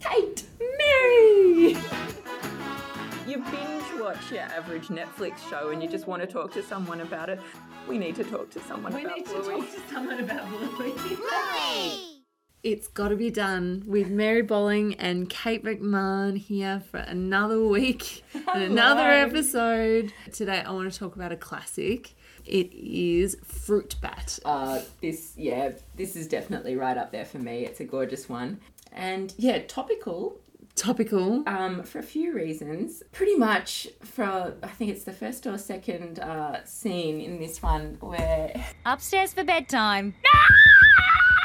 Kate, Mary. You binge watch your average Netflix show and you just want to talk to someone about it. We need to talk to someone about it. We about need to Bluey. talk to someone about Bluey. It's got to be done with Mary Bolling and Kate McMahon here for another week and another episode. Today, I want to talk about a classic. It is Fruit Bat. Uh, this, yeah, this is definitely right up there for me. It's a gorgeous one. And yeah, topical Topical. um, for a few reasons. Pretty much for, I think it's the first or second uh, scene in this one where Upstairs for bedtime.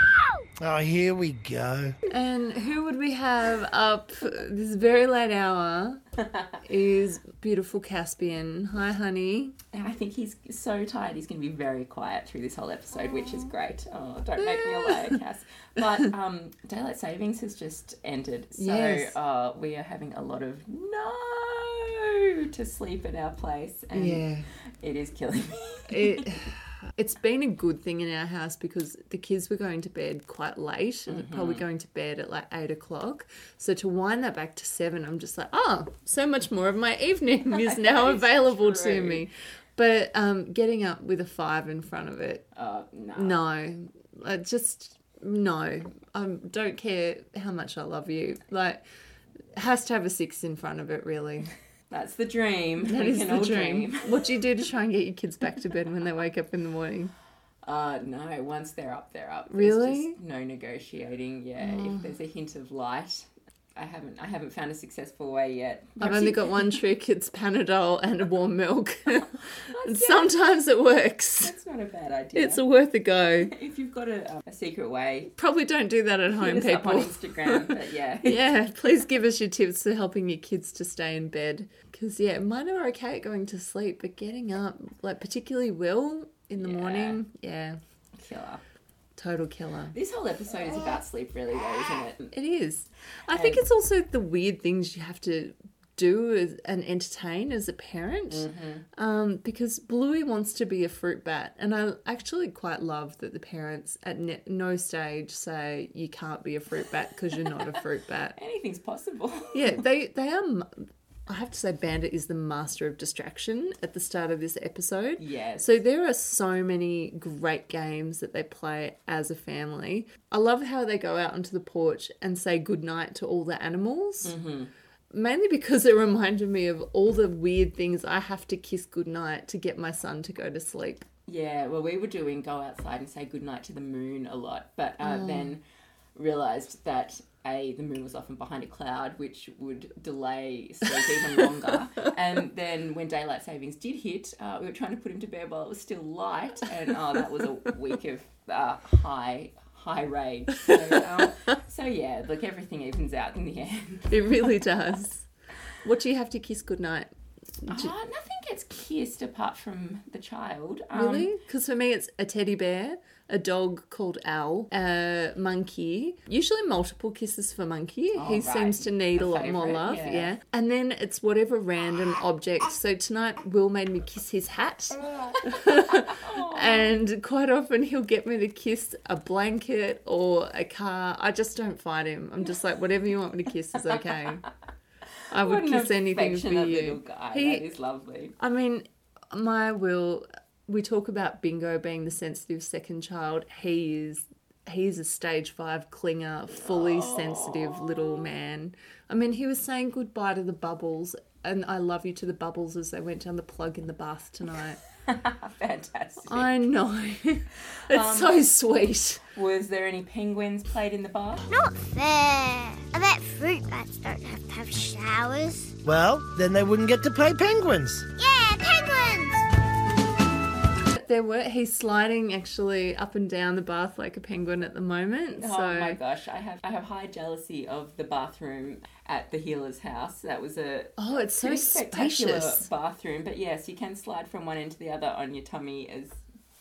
Oh, here we go. And who would we have up this very late hour is beautiful Caspian. Hi, honey. I think he's so tired. He's going to be very quiet through this whole episode, which is great. Oh, don't make me a liar, Cass. But um, daylight savings has just ended, so Yes. uh, we are having a lot of no to sleep at our place, and Yeah. it is killing me. it it's been a good thing in our house because the kids were going to bed quite late and probably going to bed at like eight o'clock. So to wind that back to seven, I'm just like, oh, so much more of my evening is now is available to me. But um, getting up with a five in front of it, Uh, no. no, I just no. I don't care how much I love you. Like, has to have a six in front of it, really. That's the dream. That we is the all dream. What do you do to try and get your kids back to bed when they wake up in the morning? Uh, no, once they're up, they're up. There's Really? just no negotiating. Yeah, if there's a hint of light, I haven't. I haven't found a successful way yet. I've only you- got one trick. It's Panadol and a warm milk. and sometimes it works. That's not a bad idea. It's a worth a go. if you've got a, um, a secret way, Probably don't do that at hit home, up on people. Instagram. But yeah, yeah, please give us your tips for helping your kids to stay in bed. Because, yeah, mine are okay at going to sleep, but getting up, like particularly Will in the Yeah. morning, yeah, killer. Total killer. This whole episode is about sleep, really, though, isn't it? It is. I think it's also the weird things you have to do as, and entertain as a parent. Um, because Bluey wants to be a fruit bat, and I actually quite love that the parents at ne- no stage say you can't be a fruit bat because you're not a fruit bat. Anything's possible. Yeah, they they are. I have to say, Bandit is the master of distraction at the start of this episode. Yes. So there are so many great games that they play as a family. I love how they go out onto the porch and say goodnight to all the animals. Mainly because it reminded me of all the weird things I have to kiss goodnight to get my son to go to sleep. Yeah, well, we were doing go outside and say goodnight to the moon a lot, but uh, Oh. then realised that A, the moon was often behind a cloud, which would delay sleep even longer. and then when daylight savings did hit, uh, we were trying to put him to bed while it was still light, and oh, that was a week of uh, high. High rage. So, um, so yeah, look, everything evens out in the end. It really does. What do you have to kiss goodnight? Uh, nothing gets kissed apart from the child. Um, Really? Because for me, it's a teddy bear, a dog called Al, a monkey. Usually multiple kisses for monkey. Oh, he Oh, right. seems to need a, A lot more love. yeah. Yeah. And then it's whatever random object. So tonight, Will made me kiss his hat. Oh. and quite often, he'll get me to kiss a blanket or a car. I just don't fight him. I'm just like, whatever you want me to kiss is okay. I would kiss anything for you. guy. He- that is lovely. I mean, my will. We talk about Bingo being the sensitive second child. He is. He's a stage five clinger, fully sensitive little man. I mean, he was saying goodbye to the bubbles and I love you to the bubbles as they went down the plug in the bath tonight. Fantastic. I know. it's um, so sweet. Was there any penguins played in the bath? Not fair. I bet fruit bats don't have to have showers. Well, then they wouldn't get to play penguins. Yeah, penguins! There were he's sliding actually up and down the bath like a penguin at the moment. Oh so my gosh, I have I have high jealousy of the bathroom at the Heeler's house. That was a Oh, it's so spacious. bathroom. But yes, you can slide from one end to the other on your tummy as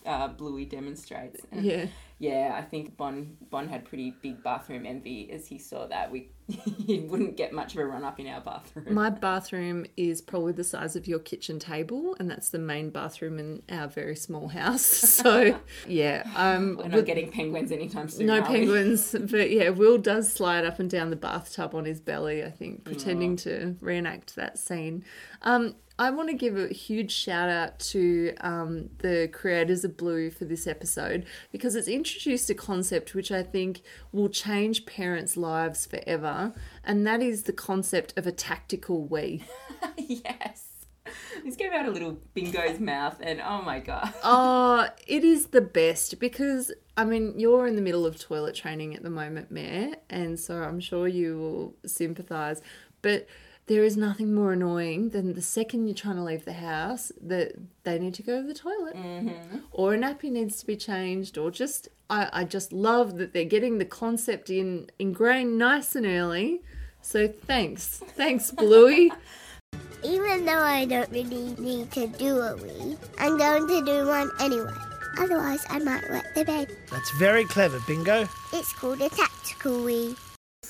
uh, Bluey demonstrates. And Yeah. Yeah, I think Bon Bon had pretty big bathroom envy as he saw that. We he wouldn't get much of a run up in our bathroom. My bathroom is probably the size of your kitchen table, and that's the main bathroom in our very small house. So, yeah, um, We're not getting penguins anytime soon. no penguins, but yeah, Will does slide up and down the bathtub on his belly. I think, pretending to reenact that scene. Um, I want to give a huge shout out to um, the creators of Blue for this episode because it's introduced a concept which I think will change parents' lives forever, and that is the concept of a tactical we. yes. This came out a little bingo's mouth, and oh my god. Oh, it is the best because I mean you're in the middle of toilet training at the moment, Mare, and so I'm sure you will sympathise. But there is nothing more annoying than the second you're trying to leave the house that they need to go to the toilet, mm-hmm. or a nappy needs to be changed, or just I, I just love that they're getting the concept in ingrained nice and early. So thanks, thanks, Bluey. Even though I don't really need to do a wee, I'm going to do one anyway. Otherwise, I might wet the bed. That's very clever, Bingo. It's called a tactical wee.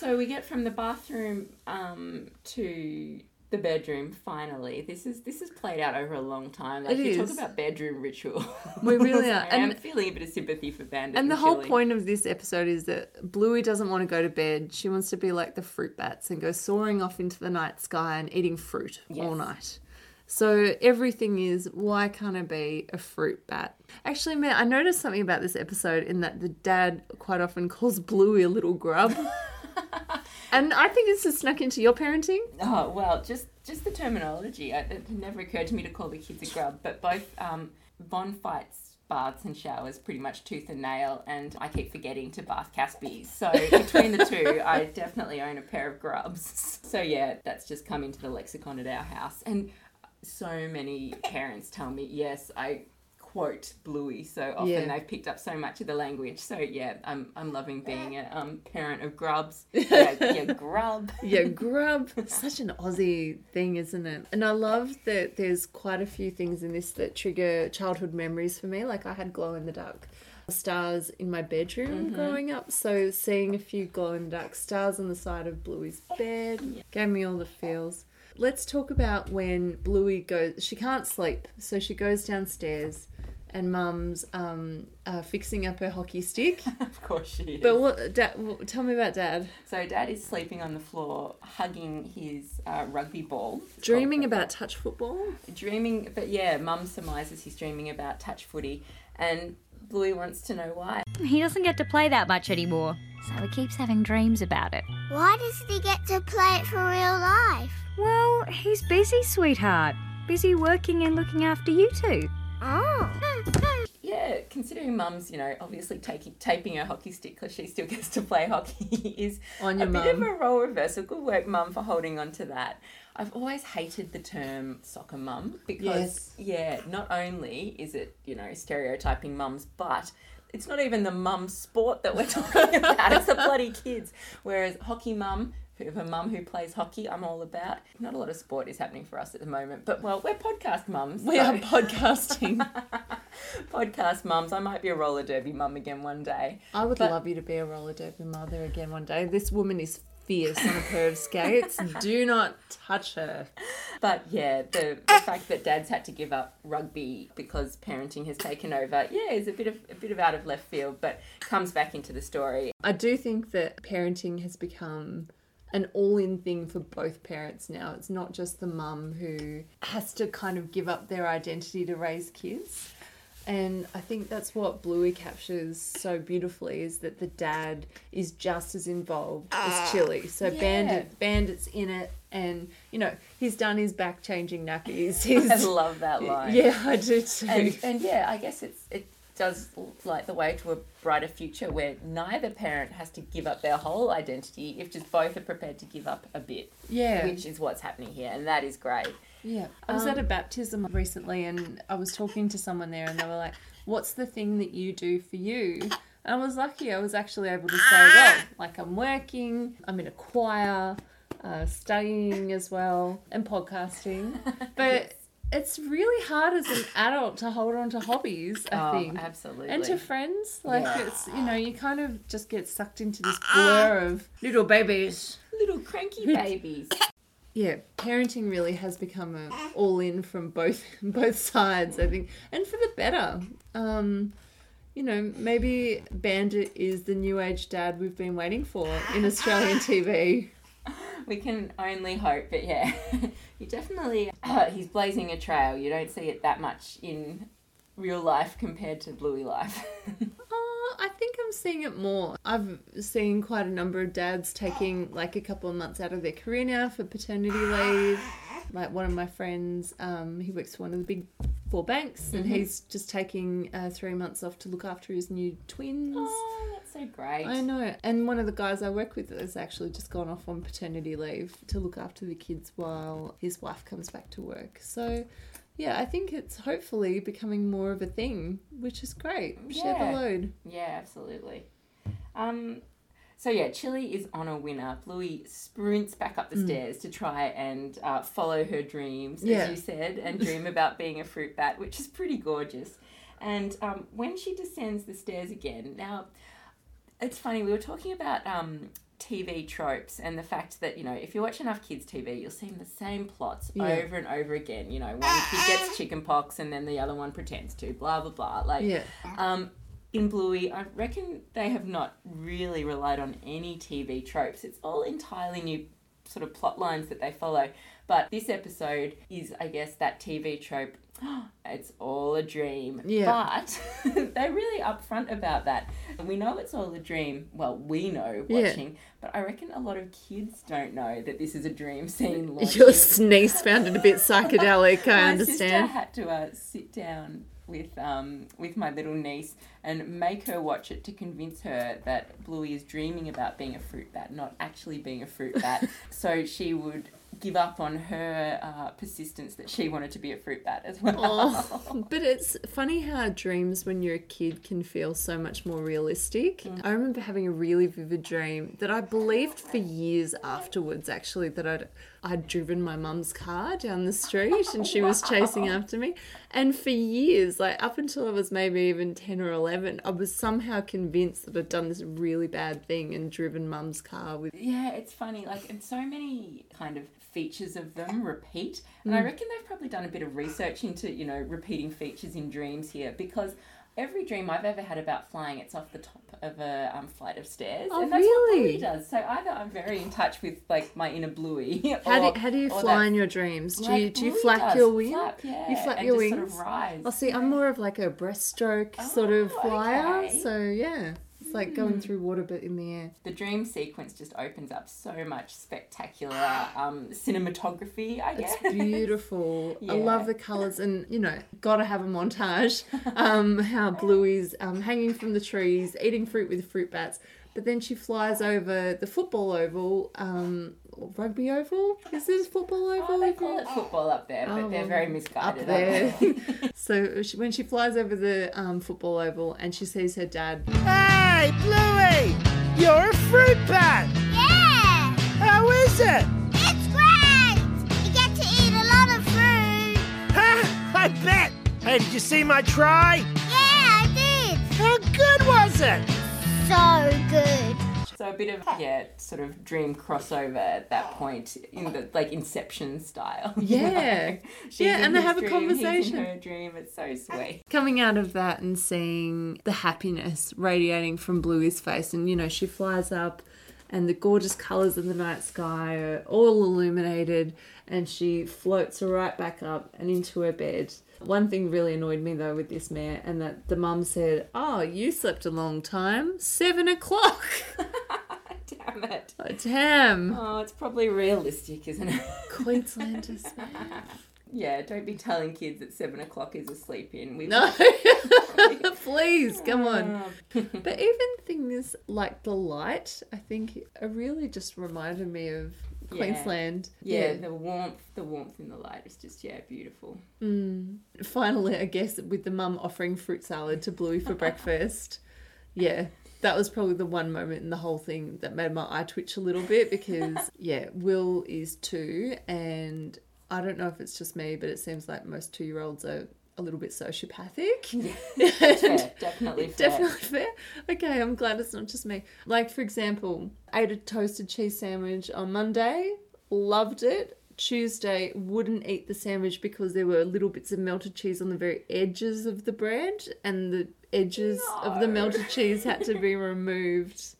So we get from the bathroom um, to the bedroom. Finally, this is this is played out over a long time. Like It you is. talk about bedroom ritual. We really are. I'm feeling a bit of sympathy for Bandit. And the whole Chili. point of this episode is that Bluey doesn't want to go to bed. She wants to be like the fruit bats and go soaring off into the night sky and eating fruit all night. So everything is why can't I be a fruit bat? Actually, man, I noticed something about this episode in that the dad quite often calls Bluey a little grub. and I think this has snuck into your parenting. Oh well, just just the terminology. It never occurred to me to call the kids a grub, but both um, Bon fights baths and showers pretty much tooth and nail, and I keep forgetting to bath Caspies. So between the two, I definitely own a pair of grubs. So yeah, that's just come into the lexicon at our house, and so many parents tell me yes, I quote Bluey so often Yeah. they've picked up so much of the language so yeah i'm i'm loving being a um, parent of grubs yeah, yeah grub Yeah, grub. Such an Aussie thing, isn't it? And I love that there's quite a few things in this that trigger childhood memories for me. Like I had glow in the dark stars in my bedroom growing up. So seeing a few glow in the dark stars on the side of Bluey's bed gave me all the feels. Let's talk about when Bluey goes. She can't sleep, so she goes downstairs, and Mum's um, uh, fixing up her hockey stick. of course she is But what? Dad, what- tell me about Dad. So dad is sleeping on the floor, hugging his uh, rugby ball. It's Dreaming called- about touch football. dreaming, but yeah, Mum surmises he's dreaming about touch footy, and Bluey wants to know why. He doesn't get to play that much anymore, so he keeps having dreams about it. Why doesn't he get to play it for real life? Well, he's busy, sweetheart. Busy working and looking after you two. Oh. Yeah, considering Mum's, you know, obviously taking taping her hockey stick because she still gets to play hockey is On a your bit of mum. a role reversal. Good work, Mum, for holding on to that. I've always hated the term soccer mum because, Yes. yeah, not only is it, you know, stereotyping mums, but it's not even the mum sport that we're talking about. It's the bloody kids. Whereas hockey mum, who have a mum who plays hockey, I'm all about. Not a lot of sport is happening for us at the moment, but well, we're podcast mums. We so- are podcasting. podcast mums. I might be a roller derby mum again one day. I would But- love you to be a roller derby mother again one day. This woman is fierce on a pair of skates. Do not touch her. But yeah, the, the fact that dad's had to give up rugby because parenting has taken over, yeah, is a bit of a bit of out of left field, but comes back into the story. I do think that parenting has become an all in thing for both parents now. It's not just the mum who has to kind of give up their identity to raise kids. And I think that's what Bluey captures so beautifully is that the dad is just as involved as ah, Chili. So Bandit Bandit's in it and you know, he's done his back changing nappies. I He's love that line. Yeah, I do too. And, and yeah, I guess it's it does like the way to a brighter future where neither parent has to give up their whole identity if just both are prepared to give up a bit, yeah. which is what's happening here, and that is great. Yeah. I was at a baptism recently and I was talking to someone there and they were like, What's the thing that you do for you? And I was lucky I was actually able to say, Well, like I'm working, I'm in a choir, uh, studying as well, and podcasting. But it's really hard as an adult to hold on to hobbies, I Oh, think. absolutely. And to friends. Like Yeah. it's you know, you kind of just get sucked into this blur of little babies. little cranky babies. Yeah, parenting really has become a all in from both both sides, I think. And for the better. Um you know, maybe Bandit is the new age dad we've been waiting for in Australian TV. we can only hope, but yeah, he definitely he's blazing a trail. You don't see it that much in real life compared to Bluey life. Oh, I think I'm seeing it more. I've seen quite a number of dads taking like a couple of months out of their career now for paternity leave. Like one of my friends, um, he works for one of the big four banks, and he's just taking uh, three months off to look after his new twins. oh, that's so great. I know. And one of the guys I work with has actually just gone off on paternity leave to look after the kids while his wife comes back to work. So, yeah, I think it's hopefully becoming more of a thing, which is great. Share the load. Yeah, absolutely. Um, so yeah, Chili is on a winner. Bluey sprints back up the stairs to try and uh, follow her dreams, Yeah. as you said, and dream about being a fruit bat, which is pretty gorgeous. And um, when she descends the stairs again, now it's funny. We were talking about um, TV tropes and the fact that you know if you watch enough kids TV, you'll see the same plots Yeah. over and over again. You know, one kid gets chickenpox and then the other one pretends to. Blah blah blah. Like Yeah. um, in Bluey, I reckon they have not really relied on any TV tropes. It's all entirely new sort of plot lines that they follow. But this episode is, I guess, that TV trope. It's all a dream. Yeah. But they're really upfront about that. And we know it's all a dream. Well, we know watching, Yeah. But I reckon a lot of kids don't know that this is a dream scene. launching. Your niece found it a bit psychedelic, I my sister understand. had to uh, sit down with um with my little niece and make her watch it to convince her that Bluey is dreaming about being a fruit bat, not actually being a fruit bat. so she would give up on her uh, persistence that she wanted to be a fruit bat as well. Oh, but it's funny how dreams when you're a kid can feel so much more realistic. I remember having a really vivid dream that I believed for years afterwards, actually, that I'd I'd driven my mum's car down the street and she was chasing after me. And for years, like up until I was maybe even 10 or 11, I was somehow convinced that I'd done this really bad thing and driven mum's car with. Yeah, it's funny. Like, and so many kind of features of them repeat. And I mm. reckon they've probably done a bit of research into, you know, repeating features in dreams here because every dream I've ever had about flying, it's off the top of a um, flight of stairs. Oh, and that's what really? Bluey does. So either I'm very in touch with, like, my inner Bluey. How or, do, how do you fly in your dreams? Do like you, do you flap does. your wings? Flap, yeah. You flap and your just wings? sort of rise. Well, see, I'm more of like a breaststroke sort of Oh, flyer. okay. So yeah, it's like going through water but in the air. the dream sequence just opens up so much spectacular um, cinematography, I guess. It's beautiful. I love the colours, and you know, gotta have a montage. Um, how Bluey's um, hanging from the trees, eating fruit with fruit bats, but then she flies over the football oval. Um, rugby oval? Is this football oval? Oh, they call it football up there, but Oh, they're very misguided up there. aren't they? so she, when she flies over the um, football oval and she sees her dad Hey, Bluey! You're a fruit bat! Yeah! How is it? It's great! You get to eat a lot of fruit. Ha! I bet! Hey, did you see my try? Yeah, I did. How good was it? So good. So a bit of yeah, sort of dream crossover at that point in the like Inception style. Yeah. Yeah, and they have a dream, He's conversation. in her dream. It's so sweet. coming out of that and seeing the happiness radiating from Bluey's face, and you know, she flies up, and the gorgeous colours of the night sky are all illuminated, and she floats right back up and into her bed. One thing really annoyed me though with this mare, and that the mum said, "Oh, you slept a long time, seven o'clock." Damn it. oh, damn, Oh, it's probably realistic, isn't it? Queenslanders. yeah, don't be telling kids that seven o'clock is a sleep in. We've No, please come on. But even things like the light, I think, are really just reminded me of Yeah. Queensland. yeah, the warmth, the warmth in the light is just yeah, beautiful. Mm. Finally, I guess with the mum offering fruit salad to Bluey for breakfast. Yeah, that was probably the one moment in the whole thing that made my eye twitch a little bit because, yeah, Will is two and I don't know if it's just me, but it seems like most two year olds are a little bit sociopathic. Fair, definitely fair. Definitely fair. Okay, I'm glad it's not just me. Like, for example, ate a toasted cheese sandwich on Monday, loved it. Tuesday, wouldn't eat the sandwich because there were little bits of melted cheese on the very edges of the bread, and the edges of the melted cheese had to be removed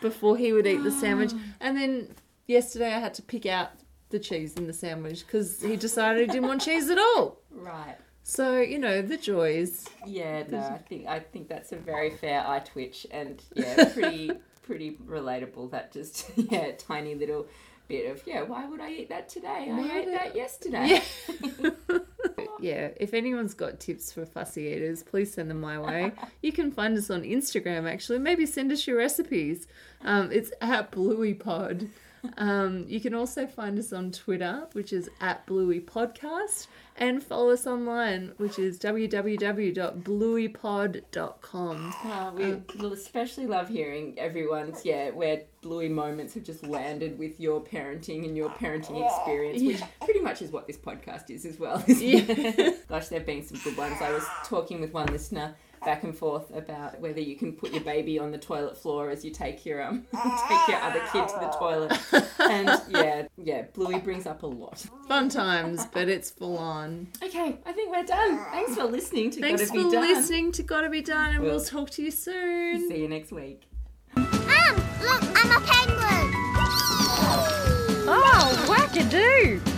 before he would eat the sandwich. And then yesterday, I had to pick out the cheese in the sandwich because he decided he didn't want cheese at all. Right. So, you know, the joys. Yeah, no, I think I think that's a very fair eye twitch and yeah, pretty pretty relatable. That just yeah, tiny little bit of yeah. Why would I eat that today? I ate that yesterday. Yeah, if anyone's got tips for fussy eaters, please send them my way. You can find us on Instagram, actually. Maybe send us your recipes. Um, it's at BlueyPod. Um, you can also find us on Twitter, which is at Bluey Podcast, and follow us online, which is www.blueypod.com. Uh, we will especially love hearing everyone's yeah where bluey moments have just landed with your parenting and your parenting experience, which pretty much is what this podcast is as well. isn't? Gosh, there've been some good ones. I was talking with one listener back and forth about whether you can put your baby on the toilet floor as you take your um ah, take your other kid to the ah. toilet. And yeah, yeah, Bluey brings up a lot. Fun times, but it's full on. Okay, I think we're done. Thanks for listening to Thanks Gotta for Be Done. listening to Gotta Be Done, and we'll, we'll talk to you soon. See you next week. Um, look, I'm a penguin. Oh, wackadoo!